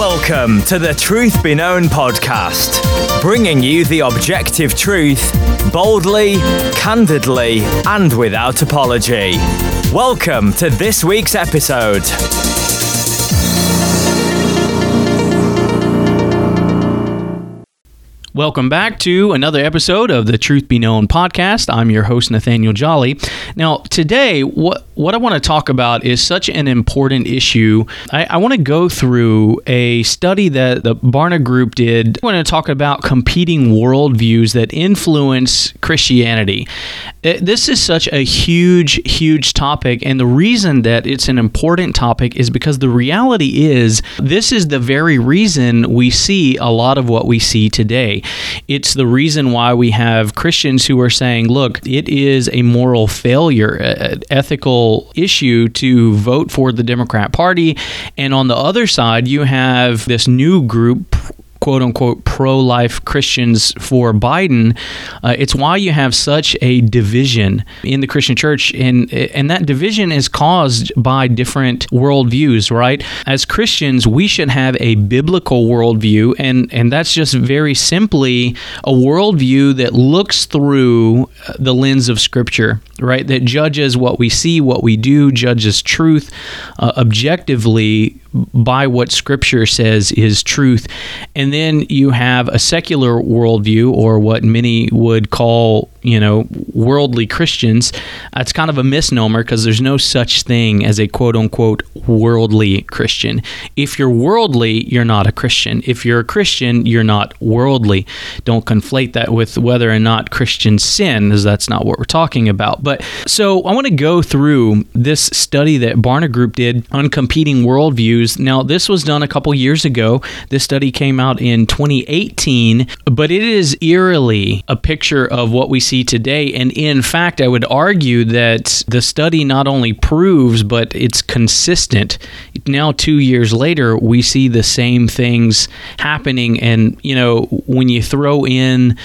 Welcome to the Truth Be Known podcast, bringing you the objective truth boldly, candidly, and without apology. Welcome to this week's episode. Welcome back to another episode of the Truth Be Known podcast. I'm your host, Nathaniel Jolly. Now, today, what, what I want to talk about is such an important issue. I, I want to go through a study that the Barna Group did. I want to talk about competing worldviews that influence Christianity. Uh, this is such a huge, huge topic, and the reason that it's an important topic is because the reality is this is the very reason we see a lot of what we see today. It's the reason why we have Christians who are saying, look, it is a moral failure, an ethical issue to vote for the Democrat Party. And on the other side, you have this new group quote unquote pro life Christians for Biden, uh, it's why you have such a division in the Christian church. And, and that division is caused by different worldviews, right? As Christians, we should have a biblical worldview, and, and that's just very simply a worldview that looks through the lens of Scripture, right? That judges what we see, what we do, judges truth uh, objectively by what Scripture says is truth. And then you have a secular worldview, or what many would call, you know, worldly Christians. Uh, it's kind of a misnomer because there's no such thing as a quote unquote worldly Christian. If you're worldly, you're not a Christian. If you're a Christian, you're not worldly. Don't conflate that with whether or not Christians sin, as that's not what we're talking about. But so I want to go through this study that Barna Group did on competing worldviews now, this was done a couple years ago. This study came out in 2018, but it is eerily a picture of what we today. And in fact, I would argue that the study not only proves, but it's consistent. Now, two years later, we see the same things happening. And, you know, when you throw in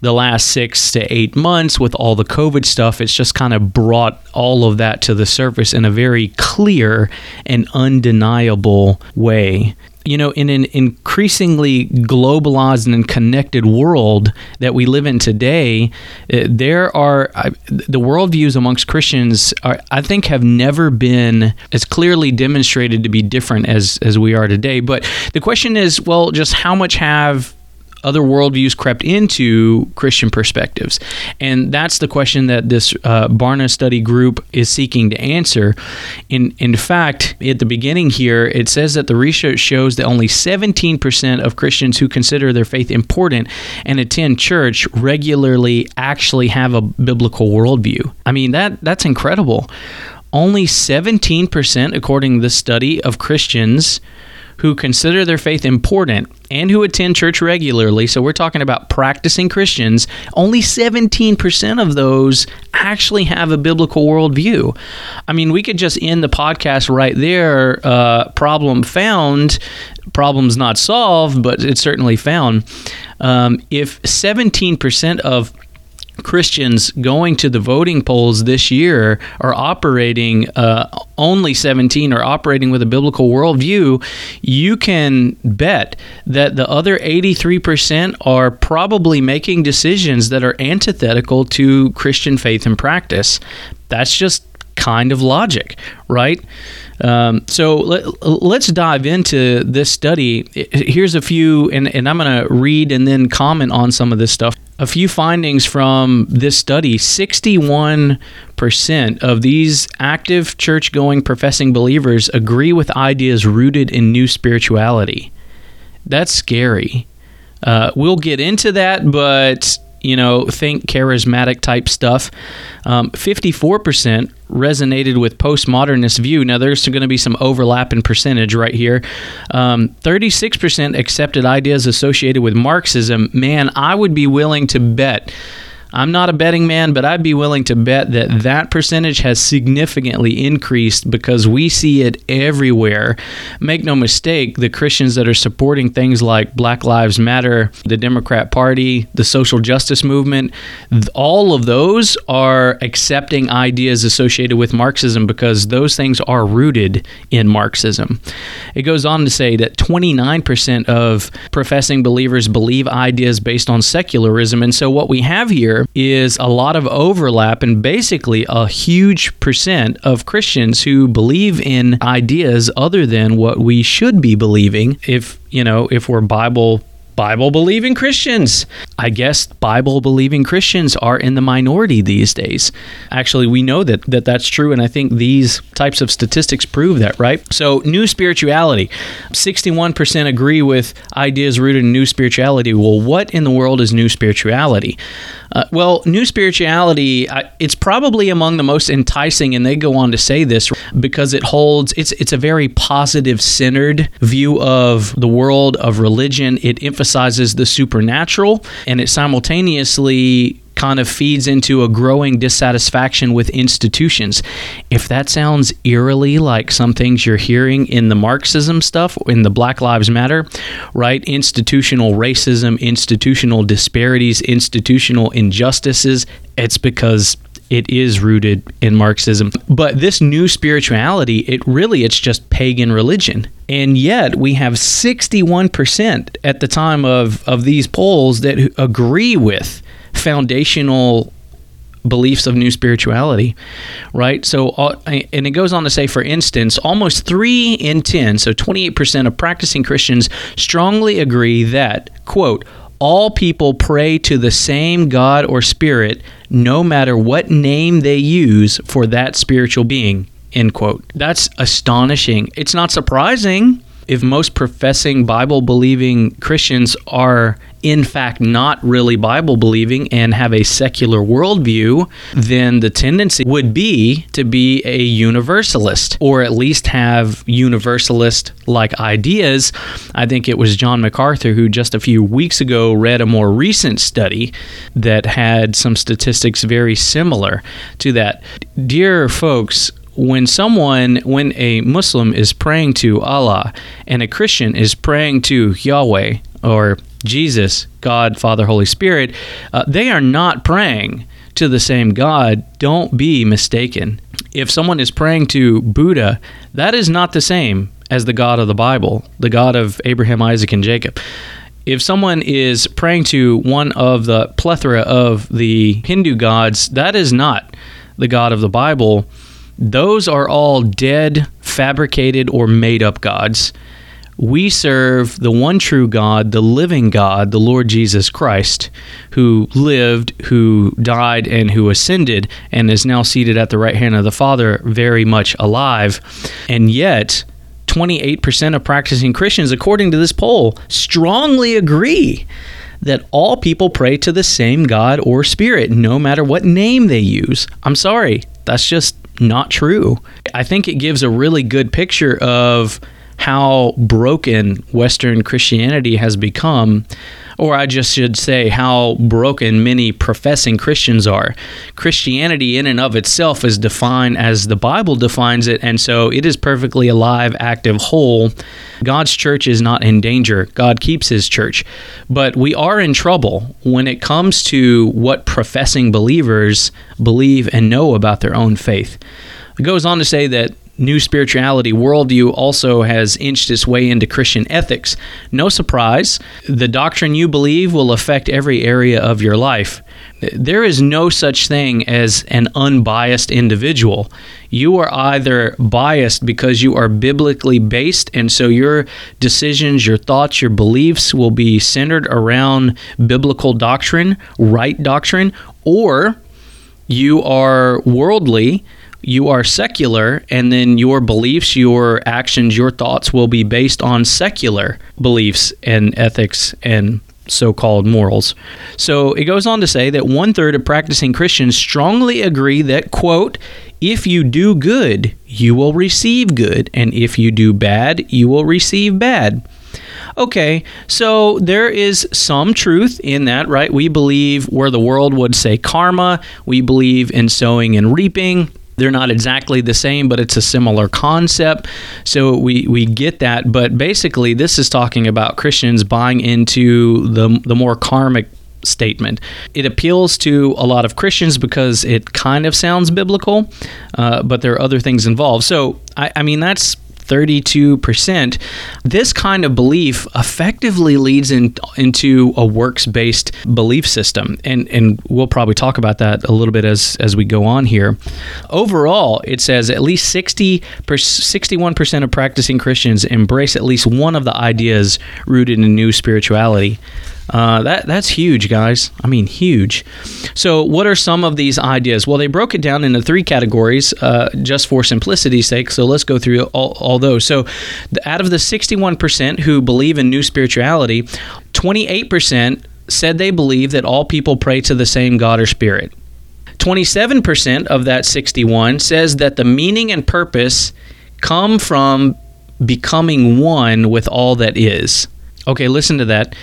the last six to eight months with all the COVID stuff, it's just kind of brought all of that to the surface in a very clear and undeniable way you know, in an increasingly globalized and connected world that we live in today, uh, there are uh, the worldviews amongst Christians. Are, I think have never been as clearly demonstrated to be different as as we are today. But the question is, well, just how much have other worldviews crept into Christian perspectives? And that's the question that this uh, Barna study group is seeking to answer. In, in fact, at the beginning here, it says that the research shows that only 17% of Christians who consider their faith important and attend church regularly actually have a biblical worldview. I mean, that that's incredible. Only 17%, according to this study, of Christians who consider their faith important and who attend church regularly, so we're talking about practicing Christians, only 17% of those actually have a biblical worldview. I mean, we could just end the podcast right there. Uh, problem found, problems not solved, but it's certainly found. Um, if 17% of Christians going to the voting polls this year are operating, uh, only 17 are operating with a biblical worldview, you can bet that the other 83% are probably making decisions that are antithetical to Christian faith and practice. That's just kind of logic, right? Um, so let, us dive into this study. Here's a few, and, and I'm going to read and then comment on some of this stuff. A few findings from this study 61% of these active church going professing believers agree with ideas rooted in new spirituality. That's scary. Uh, we'll get into that, but you know, think charismatic type stuff. Um, 54% resonated with postmodernist view. Now, there's going to be some overlap in percentage right here. Um, 36% accepted ideas associated with Marxism. Man, I would be willing to bet I'm not a betting man, but I'd be willing to bet that that percentage has significantly increased because we see it everywhere. Make no mistake, the Christians that are supporting things like Black Lives Matter, the Democrat Party, the social justice movement, all of those are accepting ideas associated with Marxism because those things are rooted in Marxism. It goes on to say that 29% of professing believers believe ideas based on secularism. And so what we have here is a lot of overlap and basically a huge percent of Christians who believe in ideas other than what we should be believing if, you know, if we're Bible Bible believing Christians. I guess Bible believing Christians are in the minority these days. Actually, we know that, that that's true, and I think these types of statistics prove that, right? So, new spirituality 61% agree with ideas rooted in new spirituality. Well, what in the world is new spirituality? Uh, well, new spirituality, uh, it's probably among the most enticing, and they go on to say this because it holds, it's, it's a very positive centered view of the world, of religion. It emphasizes the supernatural, and it simultaneously kind of feeds into a growing dissatisfaction with institutions. If that sounds eerily like some things you're hearing in the Marxism stuff, in the Black Lives Matter, right? Institutional racism, institutional disparities, institutional injustices, it's because it is rooted in Marxism. But this new spirituality, it really it's just pagan religion. And yet we have 61% at the time of, of these polls that agree with foundational beliefs of new spirituality, right? So, uh, and it goes on to say, for instance, almost three in 10, so 28% of practicing Christians strongly agree that, quote, all people pray to the same God or spirit, no matter what name they use for that spiritual being, end quote. That's astonishing. It's not surprising if most professing Bible believing Christians are in fact not really Bible believing and have a secular worldview, then the tendency would be to be a universalist or at least have universalist like ideas. I think it was John MacArthur who just a few weeks ago read a more recent study that had some statistics very similar to that. Dear folks, when someone, when a Muslim is praying to Allah and a Christian is praying to Yahweh or Jesus, God, Father, Holy Spirit, uh, they are not praying to the same God. Don't be mistaken. If someone is praying to Buddha, that is not the same as the God of the Bible, the God of Abraham, Isaac, and Jacob. If someone is praying to one of the plethora of the Hindu gods, that is not the God of the Bible. Those are all dead, fabricated, or made up gods we serve the one true God, the living God, the Lord Jesus Christ, who lived, who died, and who ascended, and is now seated at the right hand of the Father, very much alive. And yet, 28% of practicing Christians, according to this poll, strongly agree that all people pray to the same God or Spirit, no matter what name they use. I'm sorry, that's just not true. I think it gives a really good picture of how broken Western Christianity has become, or I just should say how broken many professing Christians are. Christianity, in and of itself, is defined as the Bible defines it, and so it is perfectly alive, active, whole. God's church is not in danger. God keeps his church. But we are in trouble when it comes to what professing believers believe and know about their own faith. It goes on to say that new spirituality worldview also has inched its way into Christian ethics. No surprise, the doctrine you believe will affect every area of your life. There is no such thing as an unbiased individual. You are either biased because you are biblically based, and so your decisions, your thoughts, your beliefs will be centered around biblical doctrine, right doctrine, or you are worldly you are secular, and then your beliefs, your actions, your thoughts will be based on secular beliefs and ethics and so called morals. So it goes on to say that one third of practicing Christians strongly agree that, quote, if you do good, you will receive good, and if you do bad, you will receive bad. Okay, so there is some truth in that, right? We believe where the world would say karma, we believe in sowing and reaping. They're not exactly the same, but it's a similar concept. So we, we get that. But basically, this is talking about Christians buying into the, the more karmic statement. It appeals to a lot of Christians because it kind of sounds biblical, uh, but there are other things involved. So, I, I mean, that's 32%. This kind of belief effectively leads in, into a works based belief system. And, and we'll probably talk about that a little bit as, as we go on here. Overall, it says at least 60 61% of practicing Christians embrace at least one of the ideas rooted in new spirituality. Uh, that that's huge, guys. I mean, huge. So, what are some of these ideas? Well, they broke it down into three categories, uh, just for simplicity's sake. So, let's go through all, all those. So, the, out of the 61% who believe in new spirituality, 28% said they believe that all people pray to the same God or Spirit. 27% of that 61 says that the meaning and purpose come from becoming one with all that is. Okay, listen to that.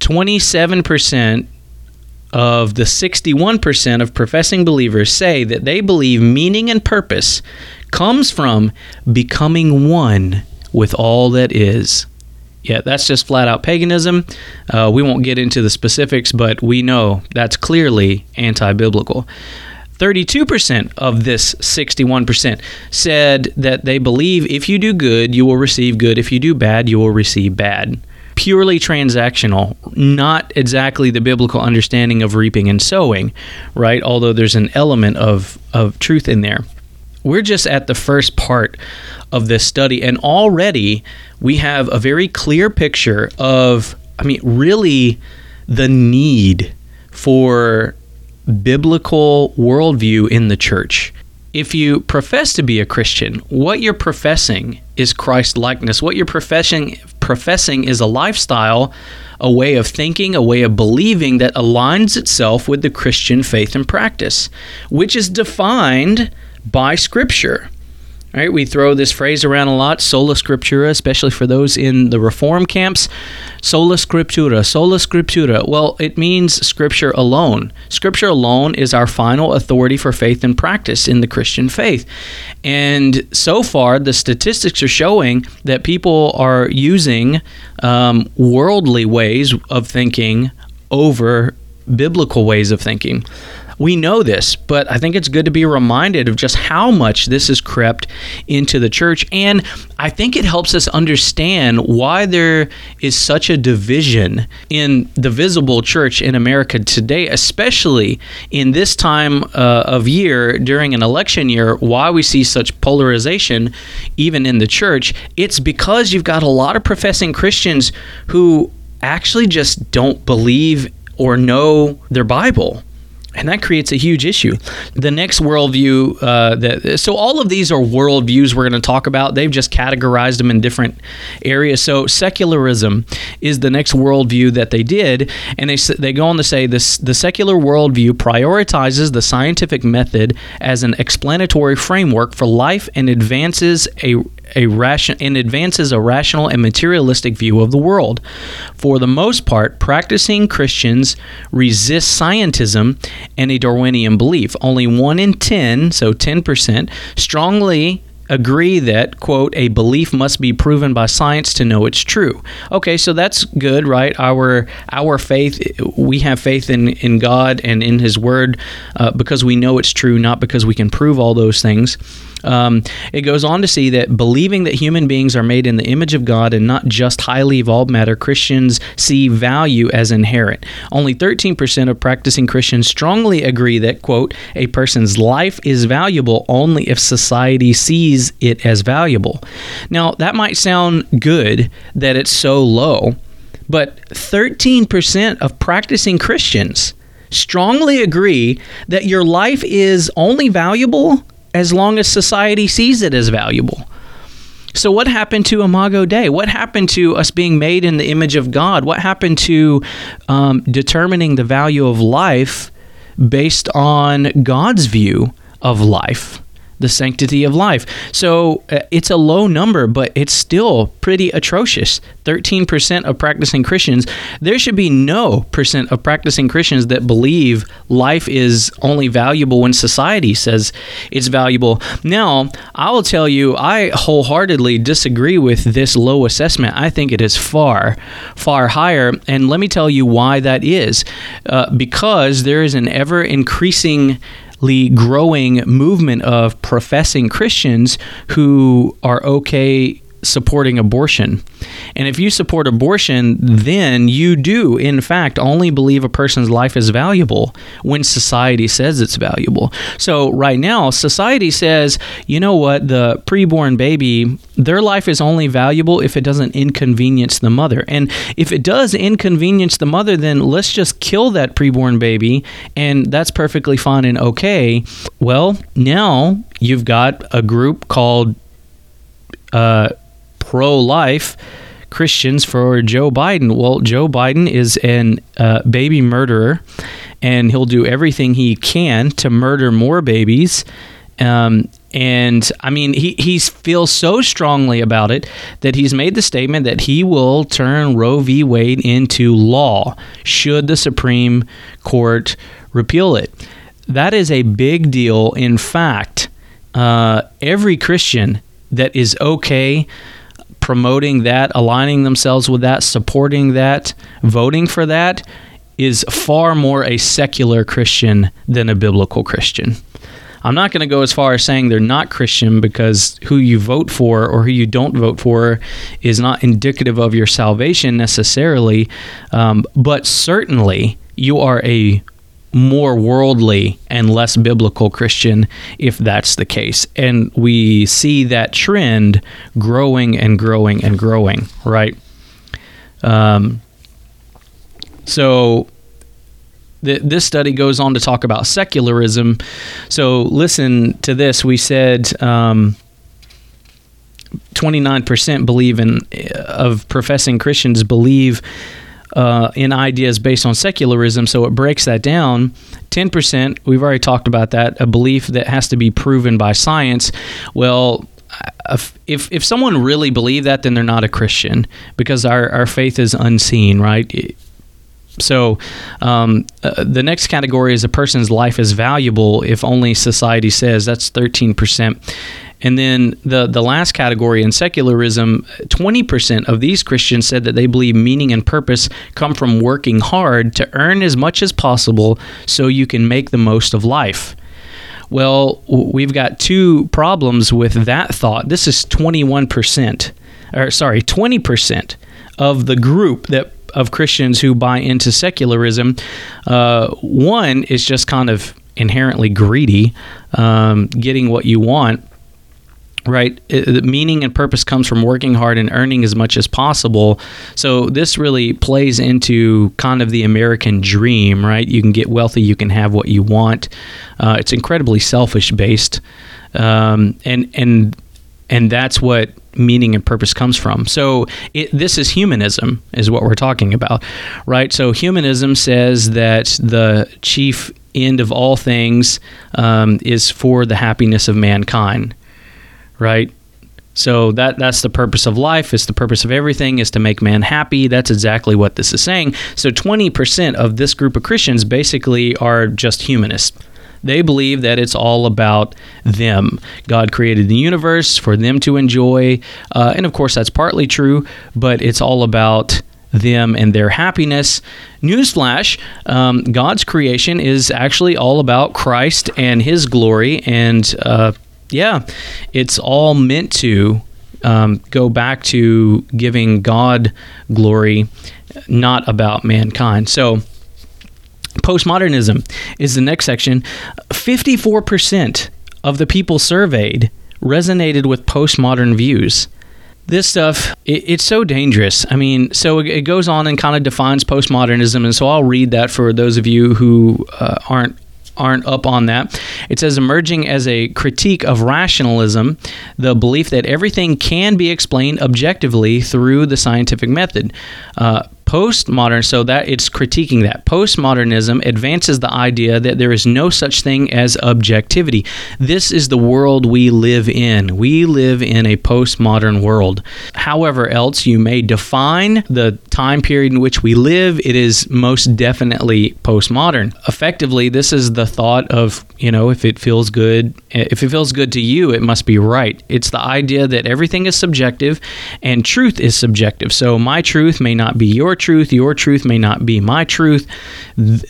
27% of the 61% of professing believers say that they believe meaning and purpose comes from becoming one with all that is. Yeah, that's just flat out paganism. Uh, we won't get into the specifics, but we know that's clearly anti biblical. 32% of this 61% said that they believe if you do good, you will receive good. If you do bad, you will receive bad purely transactional, not exactly the biblical understanding of reaping and sowing, right? Although there's an element of, of truth in there. We're just at the first part of this study, and already we have a very clear picture of, I mean, really the need for biblical worldview in the church if you profess to be a Christian, what you're professing is Christ likeness. What you're professing professing is a lifestyle, a way of thinking, a way of believing that aligns itself with the Christian faith and practice, which is defined by scripture. Right? We throw this phrase around a lot, sola scriptura, especially for those in the reform camps. Sola scriptura, sola scriptura. Well, it means scripture alone. Scripture alone is our final authority for faith and practice in the Christian faith. And so far, the statistics are showing that people are using um, worldly ways of thinking over biblical ways of thinking. We know this, but I think it's good to be reminded of just how much this has crept into the church. And I think it helps us understand why there is such a division in the visible church in America today, especially in this time uh, of year during an election year, why we see such polarization even in the church. It's because you've got a lot of professing Christians who actually just don't believe or know their Bible and that creates a huge issue. The next worldview, uh, that so all of these are worldviews we're going to talk about. They've just categorized them in different areas. So secularism is the next worldview that they did, and they they go on to say this: the secular worldview prioritizes the scientific method as an explanatory framework for life and advances a a ration and advances a rational and materialistic view of the world. For the most part, practicing Christians resist scientism and a Darwinian belief. Only 1 in 10, so 10%, strongly agree that quote a belief must be proven by science to know it's true okay so that's good right our our faith we have faith in in god and in his word uh, because we know it's true not because we can prove all those things um, it goes on to see that believing that human beings are made in the image of God and not just highly evolved matter, Christians see value as inherent. Only 13% of practicing Christians strongly agree that, quote, a person's life is valuable only if society sees it as valuable. Now, that might sound good that it's so low, but 13% of practicing Christians strongly agree that your life is only valuable as long as society sees it as valuable. So, what happened to Imago Dei? What happened to us being made in the image of God? What happened to um, determining the value of life based on God's view of life? The sanctity of life. So uh, it's a low number, but it's still pretty atrocious. 13% of practicing Christians. There should be no percent of practicing Christians that believe life is only valuable when society says it's valuable. Now, I will tell you, I wholeheartedly disagree with this low assessment. I think it is far, far higher. And let me tell you why that is. Uh, because there is an ever increasing growing movement of professing Christians who are okay supporting abortion. And if you support abortion, then you do, in fact, only believe a person's life is valuable when society says it's valuable. So, right now, society says, you know what, the preborn baby, their life is only valuable if it doesn't inconvenience the mother. And if it does inconvenience the mother, then let's just kill that preborn baby, and that's perfectly fine and okay. Well, now you've got a group called uh, pro life Christians for Joe Biden. Well, Joe Biden is an uh, baby murderer, and he'll do everything he can to murder more babies. Um, and I mean, he, he feels so strongly about it that he's made the statement that he will turn Roe v. Wade into law should the Supreme Court repeal it. That is a big deal. In fact, uh, every Christian that is okay promoting that, aligning themselves with that, supporting that, voting for that is far more a secular Christian than a biblical Christian. I'm not going to go as far as saying they're not Christian because who you vote for or who you don't vote for is not indicative of your salvation necessarily, um, but certainly you are a more worldly and less biblical Christian if that's the case. And we see that trend growing and growing and growing, right? Um, so th- this study goes on to talk about secularism. So listen to this. We said. Um, 29% believe in of professing Christians believe uh, in ideas based on secularism. So it breaks that down. 10%, we've already talked about that, a belief that has to be proven by science. Well, if if someone really believed that, then they're not a Christian because our, our faith is unseen, right? So, um, uh, the next category is a person's life is valuable if only society says that's 13%. And then the, the last category in secularism, 20% of these Christians said that they believe meaning and purpose come from working hard to earn as much as possible so you can make the most of life. Well, we've got two problems with that thought. This is 21%, or sorry, 20% of the group that of Christians who buy into secularism. Uh, one is just kind of inherently greedy, um, getting what you want right? Meaning and purpose comes from working hard and earning as much as possible. So this really plays into kind of the american dream right? You can get wealthy you can have what you want. Uh, it's incredibly selfish based um, and and and that's what meaning and purpose comes from. So it, this is humanism is what we're talking about right? So humanism says that the chief end of all things um, is for the happiness of mankind right? So that that's the purpose of life. It's the purpose of everything is to make man happy. That's exactly what this is saying. So 20% of this group of Christians basically are just humanists. They believe that it's all about them. God created the universe for them to enjoy, uh, and of course that's partly true. But it's all about them and their happiness. Newsflash um, God's creation is actually all about Christ and His glory and uh, yeah, it's all meant to um, go back to giving God glory, not about mankind. So, postmodernism is the next section. 54% of the people surveyed resonated with postmodern views. This stuff, it, it's so dangerous. I mean, so it, it goes on and kind of defines postmodernism. And so I'll read that for those of you who uh, aren't aren't up on that. It says emerging as a critique of rationalism, the belief that everything can be explained objectively through the scientific method. Uh, Postmodern, so that it's critiquing that. Postmodernism advances the idea that there is no such thing as objectivity. This is the world we live in. We live in a postmodern world. However, else you may define the time period in which we live, it is most definitely postmodern. Effectively, this is the thought of, you know, if it feels good, if it feels good to you, it must be right. It's the idea that everything is subjective and truth is subjective. So my truth may not be your truth, your truth may not be my truth.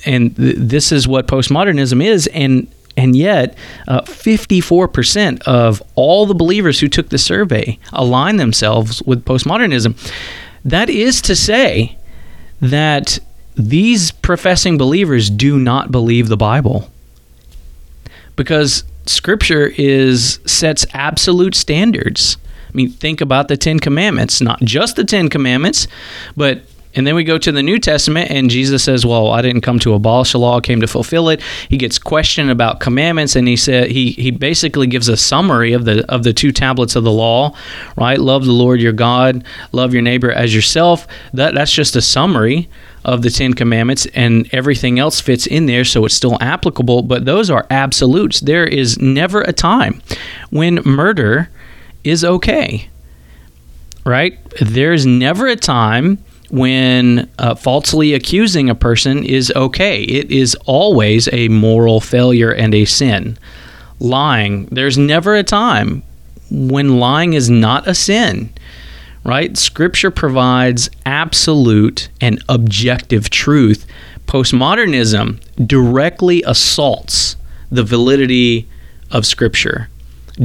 And th- this is what postmodernism is. And and yet, uh, 54% of all the believers who took the survey align themselves with postmodernism. That is to say that these professing believers do not believe the Bible. Because scripture is sets absolute standards. I mean, think about the 10 commandments, not just the 10 commandments, but and then we go to the New Testament, and Jesus says, "Well, I didn't come to abolish the law; I came to fulfill it." He gets questioned about commandments, and he said he he basically gives a summary of the of the two tablets of the law, right? Love the Lord your God, love your neighbor as yourself. That that's just a summary of the Ten Commandments, and everything else fits in there, so it's still applicable. But those are absolutes. There is never a time when murder is okay, right? There's never a time when uh, falsely accusing a person is okay. It is always a moral failure and a sin. Lying, there's never a time when lying is not a sin, right? Scripture provides absolute and objective truth. Postmodernism directly assaults the validity of Scripture,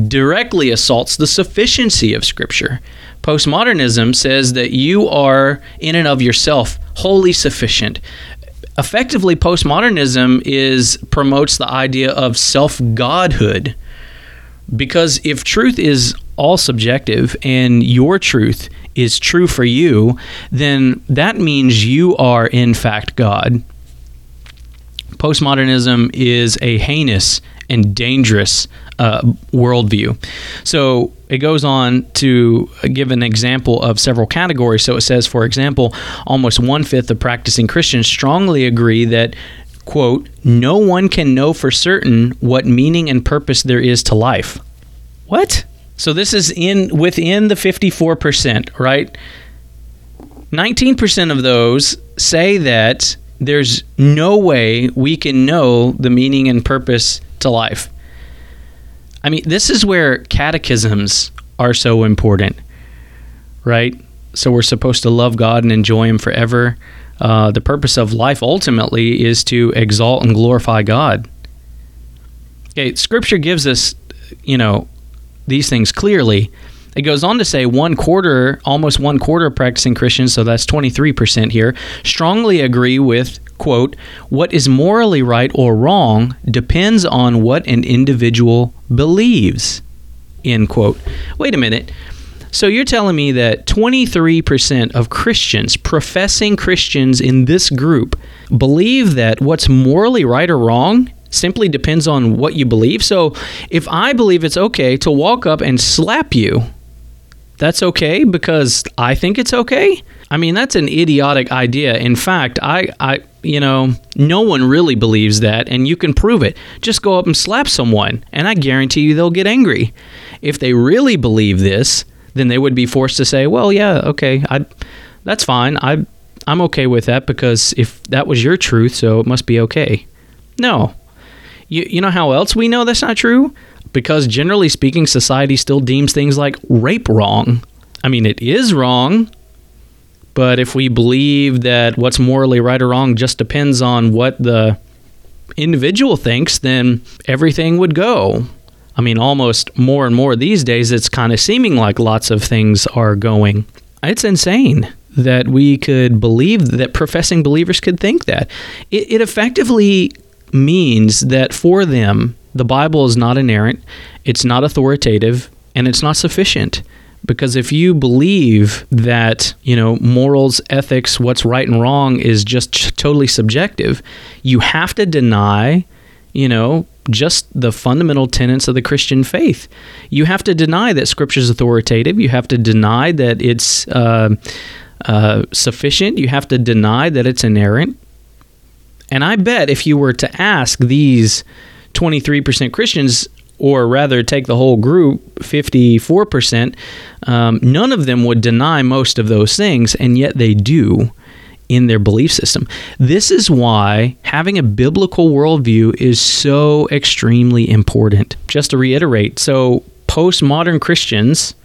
directly assaults the sufficiency of Scripture. Postmodernism says that you are, in and of yourself, wholly sufficient. Effectively, postmodernism is promotes the idea of self godhood, because if truth is all subjective and your truth is true for you, then that means you are in fact God. Postmodernism is a heinous and dangerous uh, worldview. So it goes on to give an example of several categories. So it says, for example, almost one fifth of practicing Christians strongly agree that quote, no one can know for certain what meaning and purpose there is to life. What? So this is in within the 54%, right? 19% of those say that there's no way we can know the meaning and purpose to life. I mean, this is where catechisms are so important, right? So we're supposed to love God and enjoy Him forever. Uh, the purpose of life ultimately is to exalt and glorify God. Okay, Scripture gives us, you know, these things clearly. It goes on to say one quarter, almost one quarter of practicing Christians, so that's 23% here, strongly agree with, quote, what is morally right or wrong depends on what an individual believes, end quote. Wait a minute. So you're telling me that 23% of Christians, professing Christians in this group, believe that what's morally right or wrong simply depends on what you believe. So if I believe it's okay to walk up and slap you, that's okay because I think it's okay. I mean, that's an idiotic idea. In fact, I, I, you know, no one really believes that, and you can prove it. Just go up and slap someone, and I guarantee you they'll get angry. If they really believe this, then they would be forced to say, "Well, yeah, okay, I, that's fine. I, I'm okay with that because if that was your truth, so it must be okay." No, you, you know how else we know that's not true? Because generally speaking, society still deems things like rape wrong. I mean, it is wrong, but if we believe that what's morally right or wrong just depends on what the individual thinks, then everything would go. I mean, almost more and more these days, it's kind of seeming like lots of things are going. It's insane that we could believe that professing believers could think that. It, it effectively means that for them, the Bible is not inerrant, it's not authoritative, and it's not sufficient. Because if you believe that, you know, morals, ethics, what's right and wrong is just totally subjective, you have to deny, you know, just the fundamental tenets of the Christian faith. You have to deny that Scripture is authoritative. You have to deny that it's uh, uh, sufficient. You have to deny that it's inerrant. And I bet if you were to ask these 23% Christians, or rather take the whole group, 54%, um, none of them would deny most of those things, and yet they do in their belief system. This is why having a biblical worldview is so extremely important. Just to reiterate, so postmodern Christians,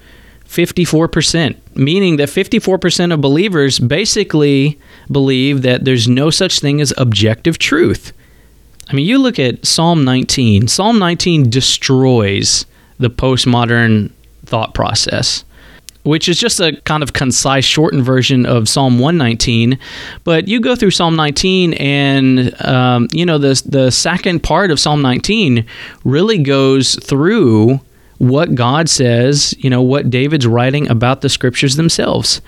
54%, meaning that 54% of believers basically believe that there's no such thing as objective truth. I mean, you look at Psalm 19. Psalm 19 destroys the postmodern thought process, which is just a kind of concise, shortened version of Psalm 119. But you go through Psalm 19, and um, you know the the second part of Psalm 19 really goes through what God says. You know what David's writing about the scriptures themselves.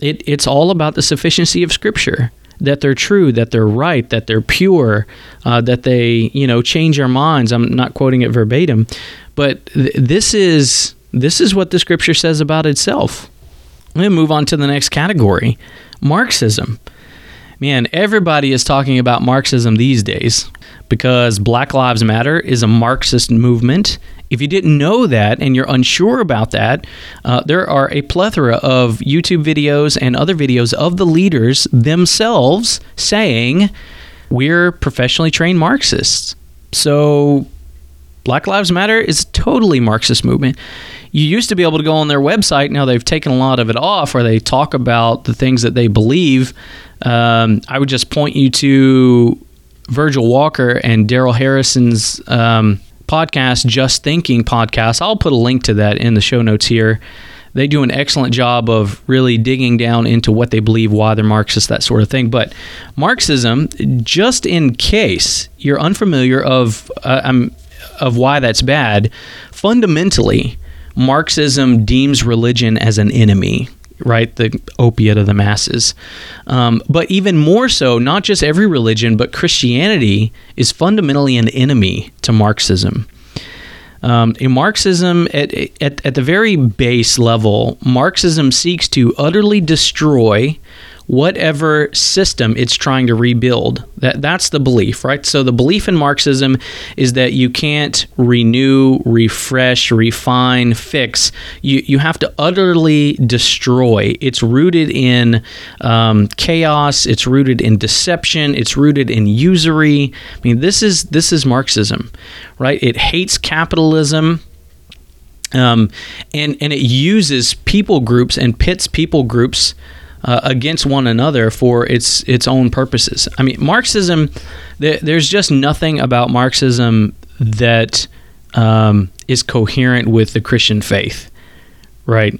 It, it's all about the sufficiency of Scripture that they're true, that they're right, that they're pure, uh, that they you know change our minds. I'm not quoting it verbatim, but th- this is this is what the scripture says about itself. Let me move on to the next category, Marxism. Man, everybody is talking about Marxism these days because Black Lives Matter is a Marxist movement. If you didn't know that and you're unsure about that, uh, there are a plethora of YouTube videos and other videos of the leaders themselves saying, We're professionally trained Marxists. So, Black Lives Matter is a totally Marxist movement. You used to be able to go on their website. Now they've taken a lot of it off where they talk about the things that they believe. Um, I would just point you to Virgil Walker and Darrell Harrison's um, podcast, Just Thinking podcast. I'll put a link to that in the show notes here. They do an excellent job of really digging down into what they believe, why they're Marxist, that sort of thing. But Marxism, just in case you're unfamiliar of uh, um, of why that's bad, fundamentally, Marxism deems religion as an enemy right? The opiate of the masses. Um, but even more so, not just every religion, but Christianity is fundamentally an enemy to Marxism. Um, in Marxism, at, at, at the very base level, Marxism seeks to utterly destroy whatever system it's trying to rebuild. That that's the belief, right? So the belief in Marxism is that you can't renew, refresh, refine, fix. You you have to utterly destroy. It's rooted in um, chaos. It's rooted in deception. It's rooted in usury. I mean, this is this is Marxism, right? It hates capitalism. Um, and and it uses people groups and pits people groups uh, against one another for its its own purposes. I mean, Marxism. there's just nothing about Marxism that um, is coherent with the Christian faith, right?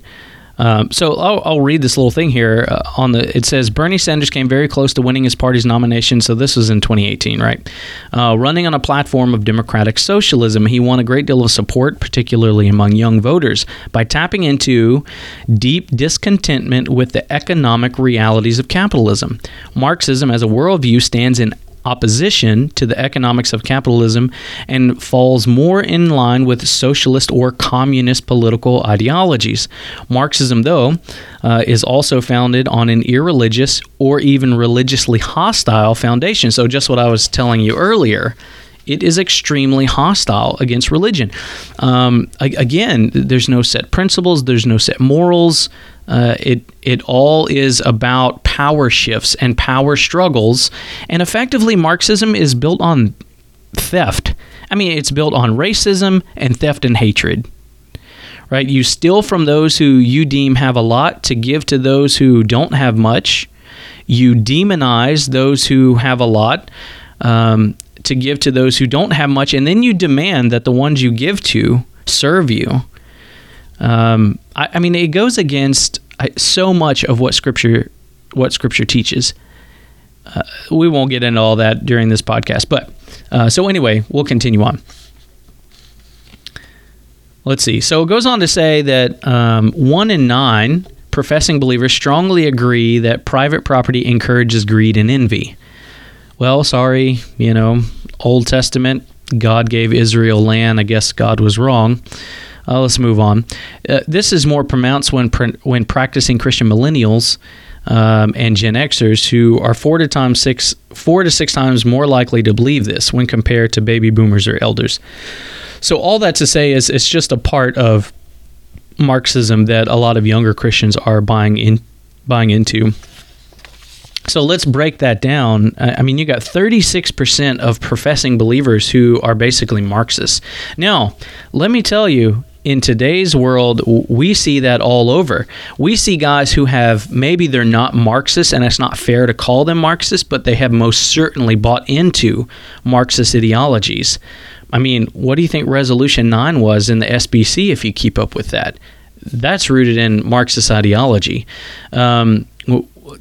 Um, so I'll, I'll, read this little thing here uh, on the. It says Bernie Sanders came very close to winning his party's nomination. So this was in 2018, right? Uh, running on a platform of democratic socialism, he won a great deal of support, particularly among young voters, by tapping into deep discontentment with the economic realities of capitalism. Marxism, as a worldview, stands in opposition to the economics of capitalism and falls more in line with socialist or communist political ideologies. Marxism, though, uh, is also founded on an irreligious or even religiously hostile foundation. So, just what I was telling you earlier it is extremely hostile against religion. Um, again, there's no set principles, there's no set morals. Uh, it it all is about power shifts and power struggles, and effectively, Marxism is built on theft. I mean, it's built on racism and theft and hatred. Right? You steal from those who you deem have a lot to give to those who don't have much. You demonize those who have a lot. Um, to give to those who don't have much, and then you demand that the ones you give to serve you. Um, I, I, mean, it goes against so much of what Scripture what Scripture teaches. Uh, we won't get into all that during this podcast, but uh, so anyway, we'll continue on. Let's see. So it goes on to say that um, one in nine professing believers strongly agree that private property encourages greed and envy well, sorry, you know, Old Testament, God gave Israel land. I guess God was wrong. Uh, let's move on. Uh, this is more pronounced when when practicing Christian millennials um, and Gen Xers who are four to times six four to six times more likely to believe this when compared to baby boomers or elders. So all that to say is it's just a part of Marxism that a lot of younger Christians are buying in buying into. So let's break that down. I mean, you got 36% of professing believers who are basically Marxists. Now, let me tell you, in today's world, we see that all over. We see guys who have maybe they're not Marxists, and it's not fair to call them Marxists, but they have most certainly bought into Marxist ideologies. I mean, what do you think Resolution 9 was in the SBC if you keep up with that? That's rooted in Marxist ideology. Um,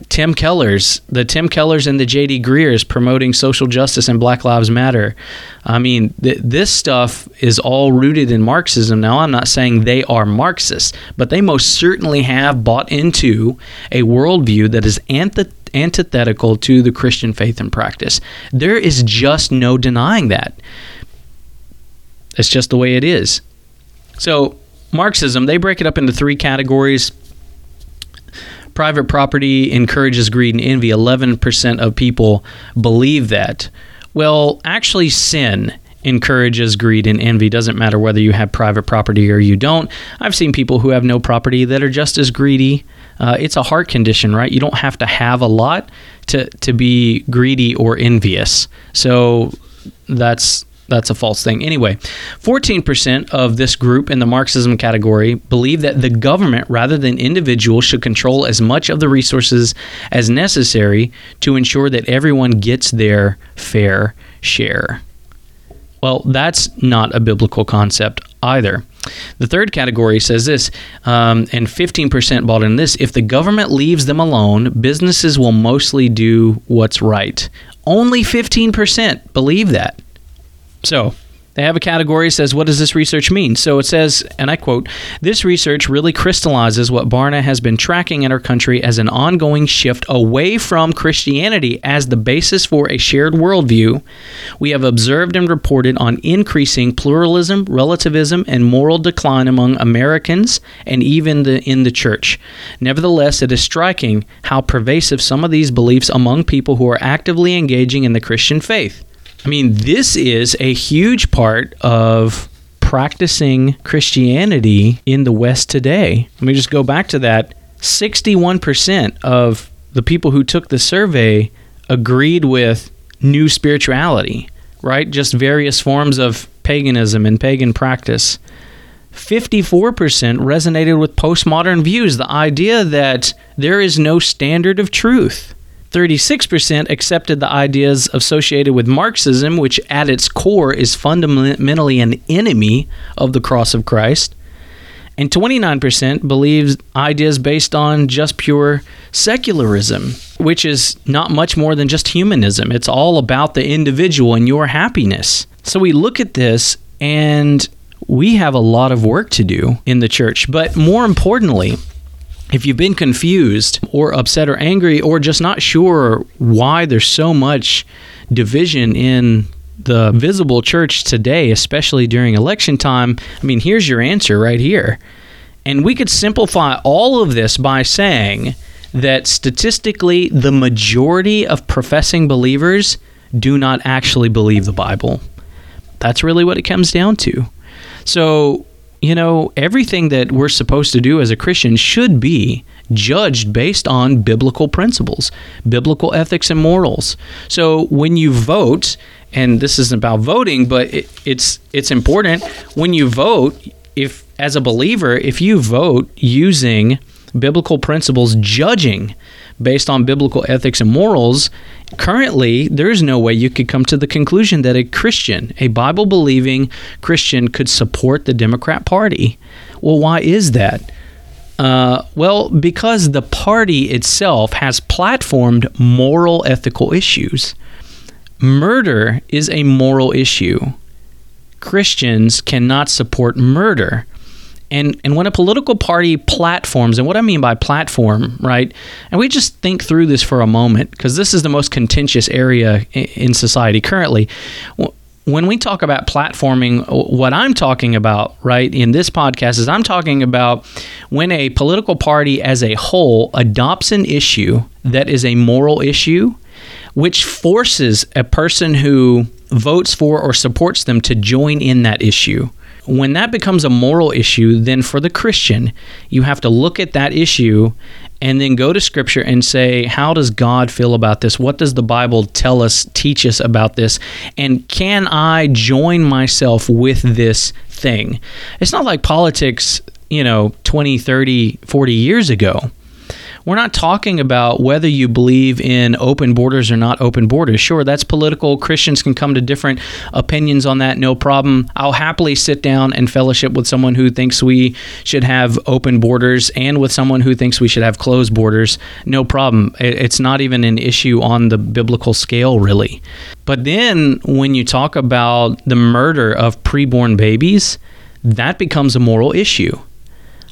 Tim Keller's, the Tim Keller's and the J.D. Greear's promoting social justice and Black Lives Matter. I mean, th- this stuff is all rooted in Marxism. Now, I'm not saying they are Marxists, but they most certainly have bought into a worldview that is antith- antithetical to the Christian faith and practice. There is just no denying that. It's just the way it is. So, Marxism, they break it up into three categories private property encourages greed and envy. 11% of people believe that. Well, actually, sin encourages greed and envy. Doesn't matter whether you have private property or you don't. I've seen people who have no property that are just as greedy. Uh, it's a heart condition, right? You don't have to have a lot to, to be greedy or envious. So that's that's a false thing. Anyway, 14% of this group in the Marxism category believe that the government, rather than individuals, should control as much of the resources as necessary to ensure that everyone gets their fair share. Well, that's not a biblical concept either. The third category says this, um, and 15% bought in this if the government leaves them alone, businesses will mostly do what's right. Only 15% believe that. So, they have a category says, What does this research mean? So it says, and I quote, This research really crystallizes what Barna has been tracking in our country as an ongoing shift away from Christianity as the basis for a shared worldview. We have observed and reported on increasing pluralism, relativism, and moral decline among Americans and even the, in the church. Nevertheless, it is striking how pervasive some of these beliefs among people who are actively engaging in the Christian faith. I mean, this is a huge part of practicing Christianity in the West today. Let me just go back to that. 61% of the people who took the survey agreed with new spirituality, right? Just various forms of paganism and pagan practice. 54% resonated with postmodern views, the idea that there is no standard of truth. 36% accepted the ideas associated with Marxism, which at its core is fundamentally an enemy of the cross of Christ. And 29% believes ideas based on just pure secularism, which is not much more than just humanism. It's all about the individual and your happiness. So we look at this and we have a lot of work to do in the church. But more importantly, if you've been confused or upset or angry or just not sure why there's so much division in the visible church today, especially during election time, I mean, here's your answer right here. And we could simplify all of this by saying that statistically, the majority of professing believers do not actually believe the Bible. That's really what it comes down to. So, you know, everything that we're supposed to do as a Christian should be judged based on biblical principles, biblical ethics and morals. So when you vote, and this isn't about voting, but it, it's it's important when you vote. If as a believer, if you vote using biblical principles, judging based on biblical ethics and morals, currently there is no way you could come to the conclusion that a Christian, a Bible believing Christian, could support the Democrat Party. Well, why is that? Uh, well, because the party itself has platformed moral ethical issues. Murder is a moral issue. Christians cannot support murder. And and when a political party platforms, and what I mean by platform, right? And we just think through this for a moment because this is the most contentious area in society currently. when we talk about platforming, what I'm talking about, right, in this podcast is I'm talking about when a political party as a whole adopts an issue that is a moral issue, which forces a person who votes for or supports them to join in that issue. When that becomes a moral issue, then for the Christian, you have to look at that issue and then go to scripture and say, how does God feel about this? What does the Bible tell us, teach us about this? And can I join myself with this thing? It's not like politics, you know, 20, 30, 40 years ago we're not talking about whether you believe in open borders or not open borders. Sure, that's political. Christians can come to different opinions on that, no problem. I'll happily sit down and fellowship with someone who thinks we should have open borders and with someone who thinks we should have closed borders, no problem. It's not even an issue on the biblical scale, really. But then when you talk about the murder of preborn babies, that becomes a moral issue.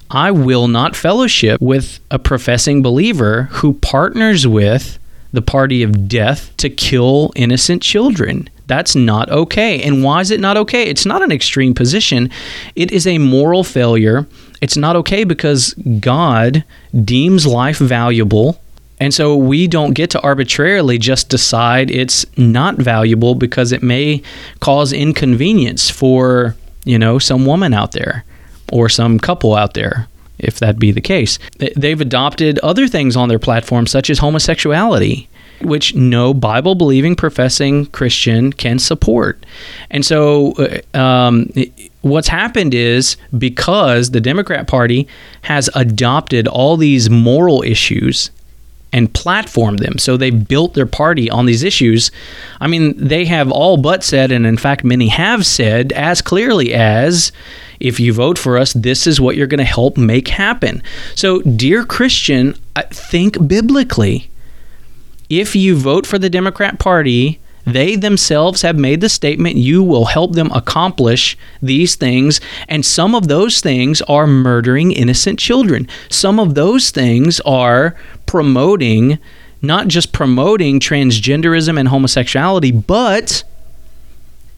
I will not fellowship with a professing believer who partners with the party of death to kill innocent children. That's not okay. And why is it not okay? It's not an extreme position, it is a moral failure. It's not okay because God deems life valuable. And so we don't get to arbitrarily just decide it's not valuable because it may cause inconvenience for, you know, some woman out there or some couple out there, if that be the case. They've adopted other things on their platform, such as homosexuality, which no Bible believing professing Christian can support. And so, uh, um, what's happened is because the Democrat Party has adopted all these moral issues and platform them. So they built their party on these issues. I mean, they have all but said, and in fact, many have said as clearly as if you vote for us, this is what you're going to help make happen. So, dear Christian, think biblically. If you vote for the Democrat Party, they themselves have made the statement you will help them accomplish these things. And some of those things are murdering innocent children. Some of those things are promoting, not just promoting transgenderism and homosexuality, but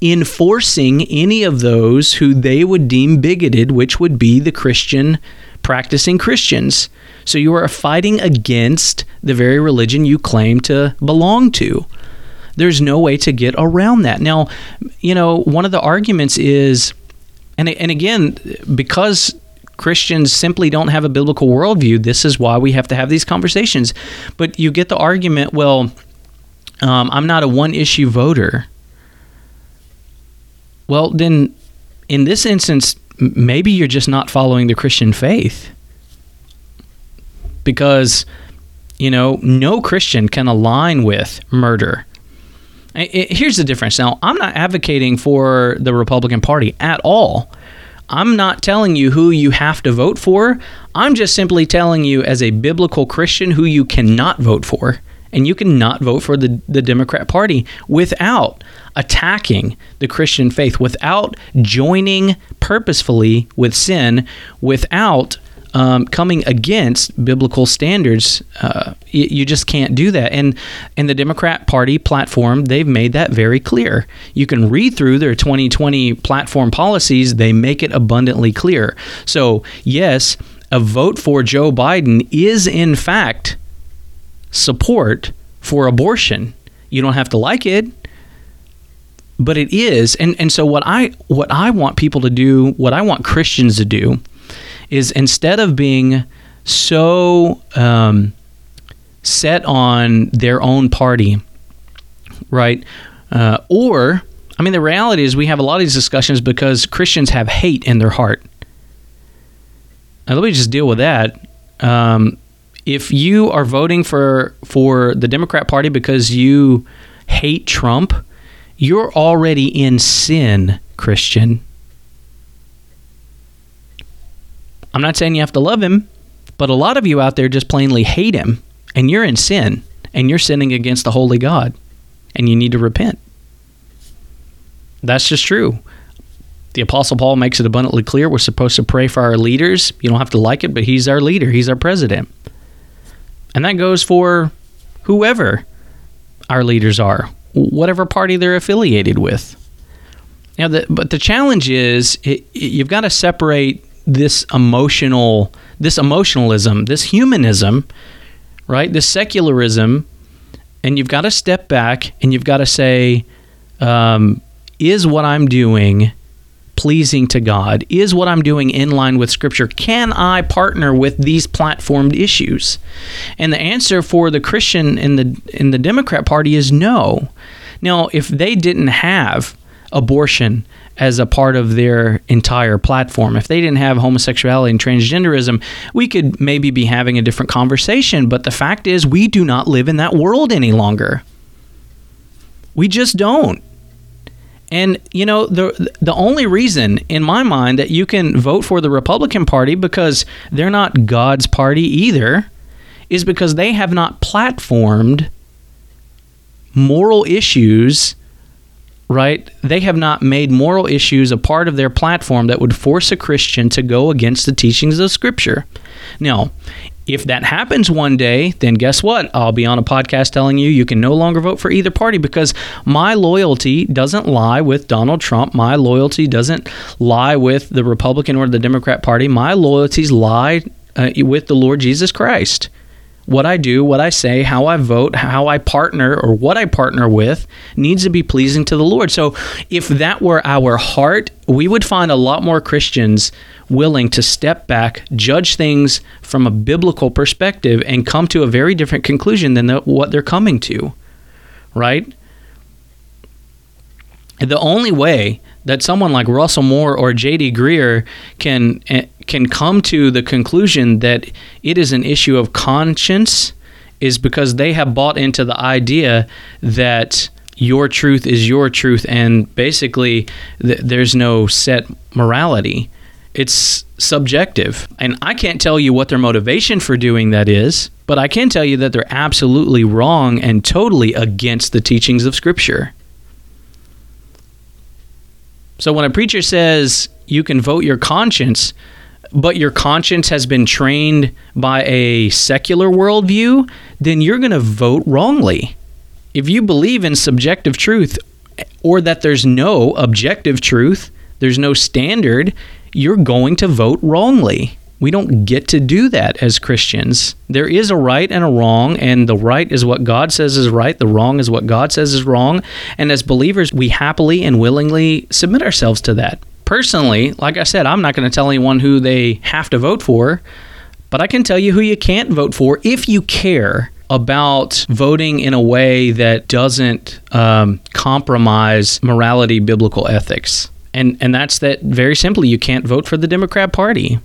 enforcing any of those who they would deem bigoted, which would be the Christian practicing Christians. So you are fighting against the very religion you claim to belong to. There's no way to get around that. Now, you know, one of the arguments is, and, and again, because Christians simply don't have a biblical worldview, this is why we have to have these conversations. But you get the argument, well, um, I'm not a one issue voter. Well, then in this instance, maybe you're just not following the Christian faith. Because, you know, no Christian can align with murder. It, here's the difference. Now, I'm not advocating for the Republican Party at all. I'm not telling you who you have to vote for. I'm just simply telling you, as a biblical Christian, who you cannot vote for. And you cannot vote for the, the Democrat Party without attacking the Christian faith, without joining purposefully with sin, without um, coming against biblical standards. Uh, you, you, just can't do that. And and the Democrat Party platform, they've made that very clear. You can read through their 2020 platform policies; they make it abundantly clear. So yes, a vote for Joe Biden is in fact support for abortion. You don't have to like it, but it is. And and so what I what I want people to do, what I want Christians to do, is instead of being so um, set on their own party, right? Uh, or I mean, the reality is we have a lot of these discussions because Christians have hate in their heart. Now, let me just deal with that. Um, if you are voting for for the Democrat Party because you hate Trump, you're already in sin, Christian. I'm not saying you have to love him, but a lot of you out there just plainly hate him, and you're in sin, and you're sinning against the holy God, and you need to repent. That's just true. The Apostle Paul makes it abundantly clear we're supposed to pray for our leaders. You don't have to like it, but he's our leader, he's our president. And that goes for whoever our leaders are, whatever party they're affiliated with. Now, the, but the challenge is it, you've got to separate this emotional, this emotionalism, this humanism, right? This secularism, and you've got to step back and you've got to say, um, is what I'm doing pleasing to God? Is what I'm doing in line with Scripture? Can I partner with these platformed issues? And the answer for the Christian in the in the Democrat Party is no. Now, if they didn't have abortion as a part of their entire platform. If they didn't have homosexuality and transgenderism, we could maybe be having a different conversation. But the fact is, we do not live in that world any longer. We just don't. And you know the the only reason in my mind that you can vote for the Republican Party because they're not God's party either is because they have not platformed moral issues right? They have not made moral issues a part of their platform that would force a Christian to go against the teachings of Scripture. Now, if that happens one day, then guess what? I'll be on a podcast telling you you can no longer vote for either party because my loyalty doesn't lie with Donald Trump. My loyalty doesn't lie with the Republican or the Democrat Party. My loyalties lie uh, with the Lord Jesus Christ what I do, what I say, how I vote, how I partner, or what I partner with needs to be pleasing to the Lord. So, if that were our heart, we would find a lot more Christians willing to step back, judge things from a biblical perspective, and come to a very different conclusion than the, what they're coming to, right? The only way that someone like Russell Moore or J.D. Greear can eh, can come to the conclusion that it is an issue of conscience is because they have bought into the idea that your truth is your truth and basically th- there's no set morality. It's subjective. And i can't tell you what their motivation for doing that is but i can tell you that they're absolutely wrong and totally against the teachings of scripture. So when a preacher says you can vote your conscience, but your conscience has been trained by a secular worldview, then you're going to vote wrongly. If you believe in subjective truth or that there's no objective truth, there's no standard, you're going to vote wrongly. We don't get to do that as Christians. There is a right and a wrong, and the right is what God says is right, the wrong is what God says is wrong. And as believers, we happily and willingly submit ourselves to that. Personally, like I said, I'm not going to tell anyone who they have to vote for, but I can tell you who you can't vote for if you care about voting in a way that doesn't um, compromise morality, biblical ethics. And, and that's that very simply, you can't vote for the Democrat Party.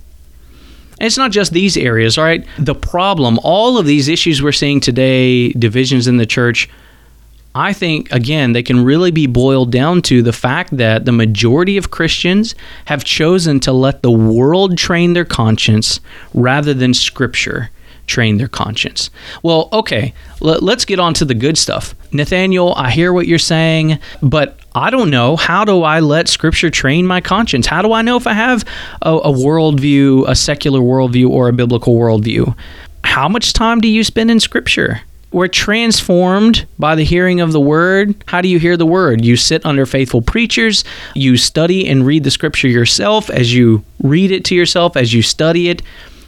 And it's not just these areas, all right? The problem, all of these issues we're seeing today, divisions in the church, I think, again, they can really be boiled down to the fact that the majority of Christians have chosen to let the world train their conscience rather than Scripture train their conscience. Well, okay, let, us get on to the good stuff. Nathaniel, I hear what you're saying, but I don't know. How do I let Scripture train my conscience? How do I know if I have a, a worldview, a secular worldview, or a biblical worldview? How much time do you spend in Scripture? We're transformed by the hearing of the word. How do you hear the word? You sit under faithful preachers, you study and read the scripture yourself as you read it to yourself, as you study it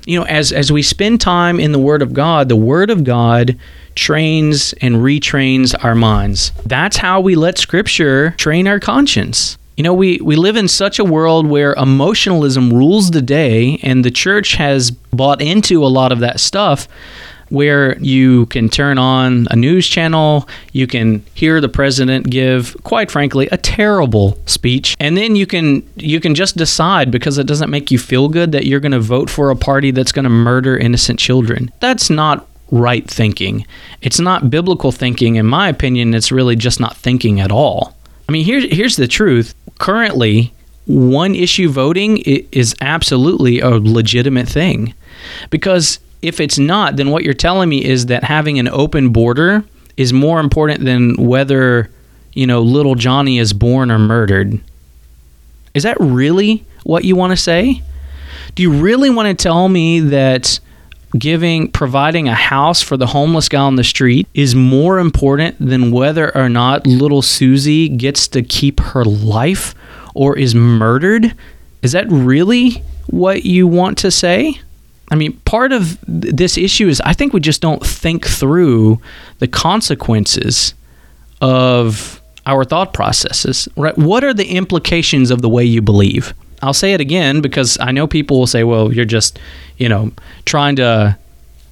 you know, as as we spend time in the Word of God, the Word of God trains and retrains our minds. That's how we let Scripture train our conscience. You know, we, we live in such a world where emotionalism rules the day, and the church has bought into a lot of that stuff where you can turn on a news channel, you can hear the president give quite frankly a terrible speech, and then you can you can just decide because it doesn't make you feel good that you're going to vote for a party that's going to murder innocent children. That's not right thinking. It's not biblical thinking in my opinion, it's really just not thinking at all. I mean, here's here's the truth. Currently, one issue voting is absolutely a legitimate thing because if it's not, then what you're telling me is that having an open border is more important than whether, you know, little Johnny is born or murdered. Is that really what you want to say? Do you really want to tell me that giving providing a house for the homeless guy on the street is more important than whether or not little Susie gets to keep her life or is murdered? Is that really what you want to say? I mean, part of this issue is I think we just don't think through the consequences of our thought processes. Right? What are the implications of the way you believe? I'll say it again because I know people will say, "Well, you're just, you know, trying to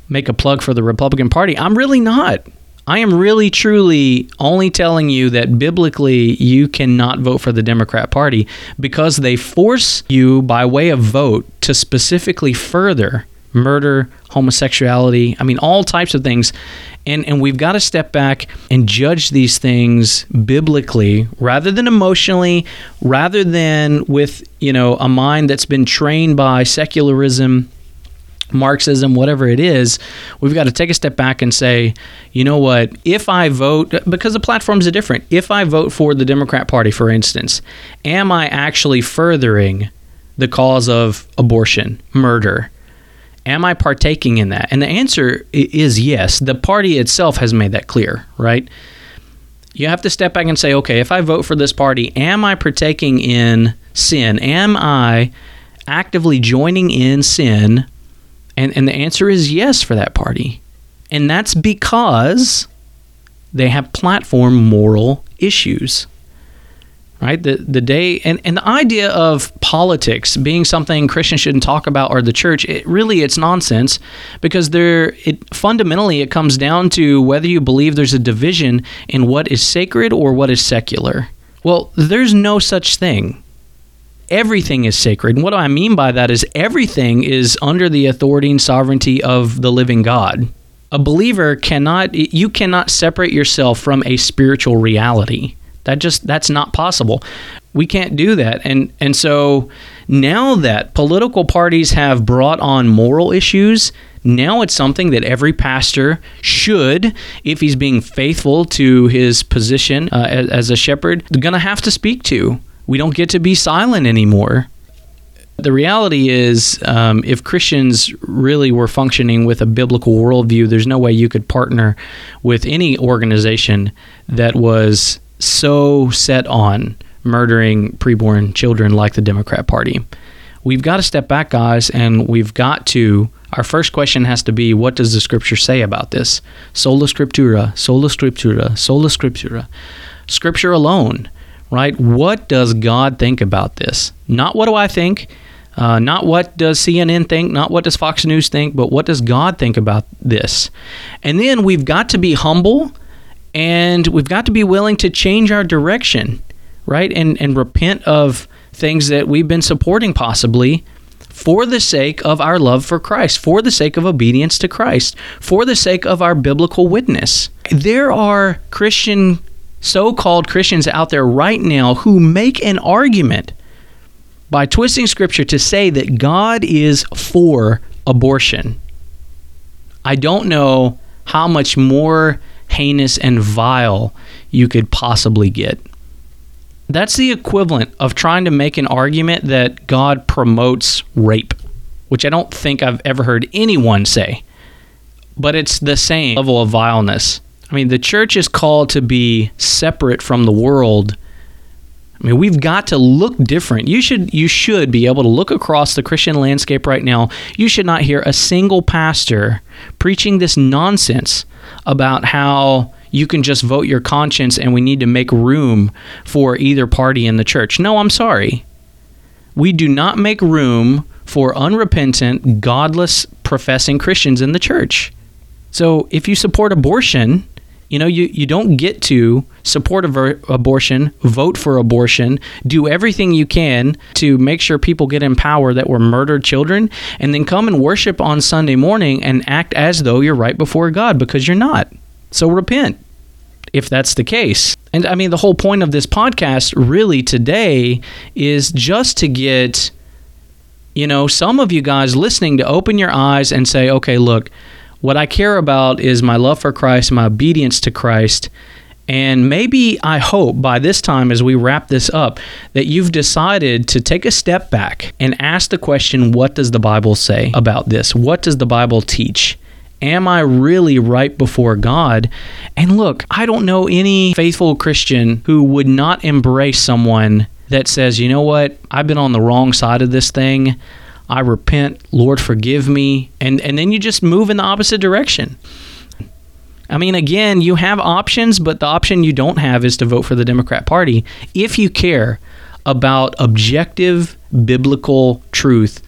make a plug for the Republican Party." I'm really not. I am really truly only telling you that biblically you cannot vote for the Democrat Party because they force you by way of vote to specifically further murder, homosexuality, I mean all types of things. And and we've got to step back and judge these things biblically rather than emotionally, rather than with, you know, a mind that's been trained by secularism Marxism, whatever it is, we've got to take a step back and say, you know what, if I vote, because the platforms are different, if I vote for the Democrat Party, for instance, am I actually furthering the cause of abortion, murder? Am I partaking in that? And the answer is yes. The party itself has made that clear, right? You have to step back and say, okay, if I vote for this party, am I partaking in sin? Am I actively joining in sin? And, and the answer is yes for that party. And that's because they have platform moral issues. Right? The the day and, and the idea of politics being something Christians shouldn't talk about or the church, it really it's nonsense because there it fundamentally it comes down to whether you believe there's a division in what is sacred or what is secular. Well, there's no such thing everything is sacred. And what I mean by that is everything is under the authority and sovereignty of the living God. A believer cannot you cannot separate yourself from a spiritual reality. That just that's not possible. We can't do that. And and so now that political parties have brought on moral issues, now it's something that every pastor should, if he's being faithful to his position uh, as, as a shepherd, going to have to speak to. We don't get to be silent anymore. The reality is, um, if Christians really were functioning with a biblical worldview, there's no way you could partner with any organization that was so set on murdering preborn children like the Democrat Party. We've got to step back, guys, and we've got to. Our first question has to be what does the scripture say about this? Sola Scriptura, Sola Scriptura, Sola Scriptura. Scripture alone right? What does God think about this? Not what do I think, uh, not what does CNN think, not what does Fox News think, but what does God think about this? And then we've got to be humble and we've got to be willing to change our direction, right? And, and repent of things that we've been supporting possibly for the sake of our love for Christ, for the sake of obedience to Christ, for the sake of our biblical witness. There are Christian so called Christians out there right now who make an argument by twisting scripture to say that God is for abortion. I don't know how much more heinous and vile you could possibly get. That's the equivalent of trying to make an argument that God promotes rape, which I don't think I've ever heard anyone say. But it's the same level of vileness. I mean, the church is called to be separate from the world. I mean, we've got to look different. You should you should be able to look across the Christian landscape right now. You should not hear a single pastor preaching this nonsense about how you can just vote your conscience and we need to make room for either party in the church. No, I'm sorry. We do not make room for unrepentant, godless, professing Christians in the church. So if you support abortion, you know, you, you don't get to support ver- abortion, vote for abortion, do everything you can to make sure people get in power that were murdered children, and then come and worship on Sunday morning and act as though you're right before God because you're not. So repent if that's the case. And I mean, the whole point of this podcast really today is just to get, you know, some of you guys listening to open your eyes and say, okay, look, what I care about is my love for Christ, my obedience to Christ. And maybe I hope by this time, as we wrap this up, that you've decided to take a step back and ask the question what does the Bible say about this? What does the Bible teach? Am I really right before God? And look, I don't know any faithful Christian who would not embrace someone that says, you know what, I've been on the wrong side of this thing. I repent, Lord, forgive me. And, and then you just move in the opposite direction. I mean, again, you have options, but the option you don't have is to vote for the Democrat Party if you care about objective biblical truth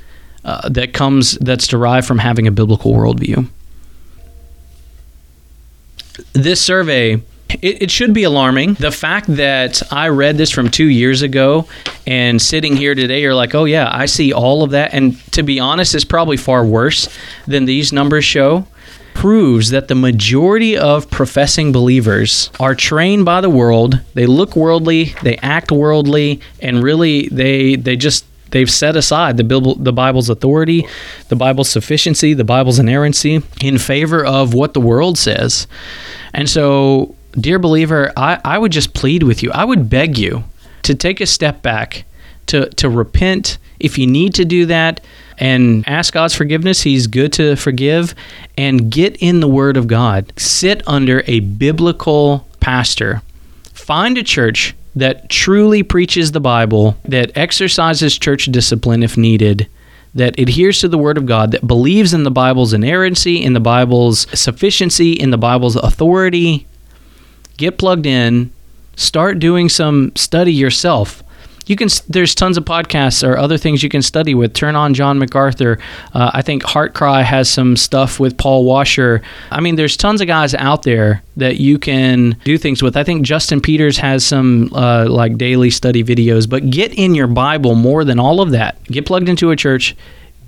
uh, that comes that's derived from having a biblical worldview. This survey it, it, should be alarming. The fact that I read this from two years ago and sitting here today, you're like, oh, yeah, I see all of that. And to be honest, it's probably far worse than these numbers show. Proves that the majority of professing believers are trained by the world. They look worldly, they act worldly, and really they they just they've set aside the Bible, the Bible's authority, the Bible's sufficiency, the Bible's inerrancy in favor of what the world says. And so dear believer, I, I would just plead with you. I would beg you to take a step back, to, to repent if you need to do that, and ask God's forgiveness. He's good to forgive, and get in the Word of God. Sit under a biblical pastor. Find a church that truly preaches the Bible, that exercises church discipline if needed, that adheres to the Word of God, that believes in the Bible's inerrancy, in the Bible's sufficiency, in the Bible's authority, get plugged in, start doing some study yourself. You can. There's tons of podcasts or other things you can study with. Turn on John MacArthur. Uh, I think Heart Cry has some stuff with Paul Washer. I mean, there's tons of guys out there that you can do things with. I think Justin Peters has some uh, like daily study videos. But get in your Bible more than all of that. Get plugged into a church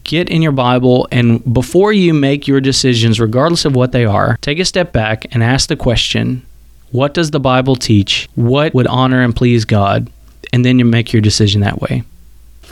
get in your Bible and before you make your decisions, regardless of what they are, take a step back and ask the question what does the Bible teach? What would honor and please God? And then you make your decision that way.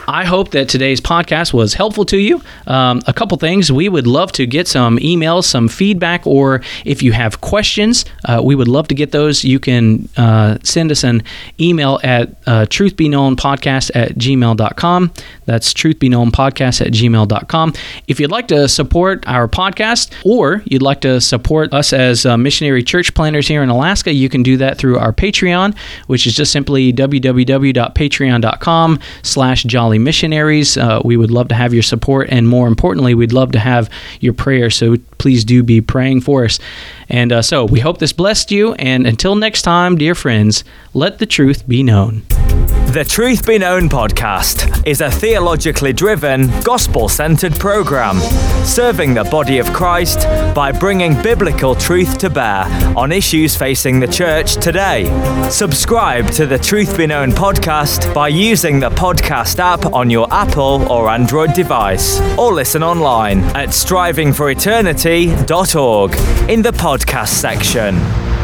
I hope that today's podcast was helpful to you. Um, a couple things. We would love to get some emails, some feedback, or if you have questions, uh, we would love to get those. You can uh, send us an email at uh, truthbeknownpodcast at gmail.com. That's truthbeknownpodcast at gmail.com. If you'd like to support our podcast or you'd like to support us as uh, missionary church planners here in Alaska, you can do that through our Patreon, which is just simply www.patreon.com slash jolly missionaries. Uh, we would love to have your support, and more importantly, we'd love to have your prayer. So please do be praying for us. And uh, so we hope this blessed you. And until next time, dear friends, let the truth be known. The Truth Be Known podcast is a theologically driven, gospel centered program serving the body of Christ by bringing biblical truth to bear on issues facing the church today. Subscribe to the Truth Be Known podcast by using the podcast app on your Apple or Android device, or listen online at strivingforeternity.org in the podcast section.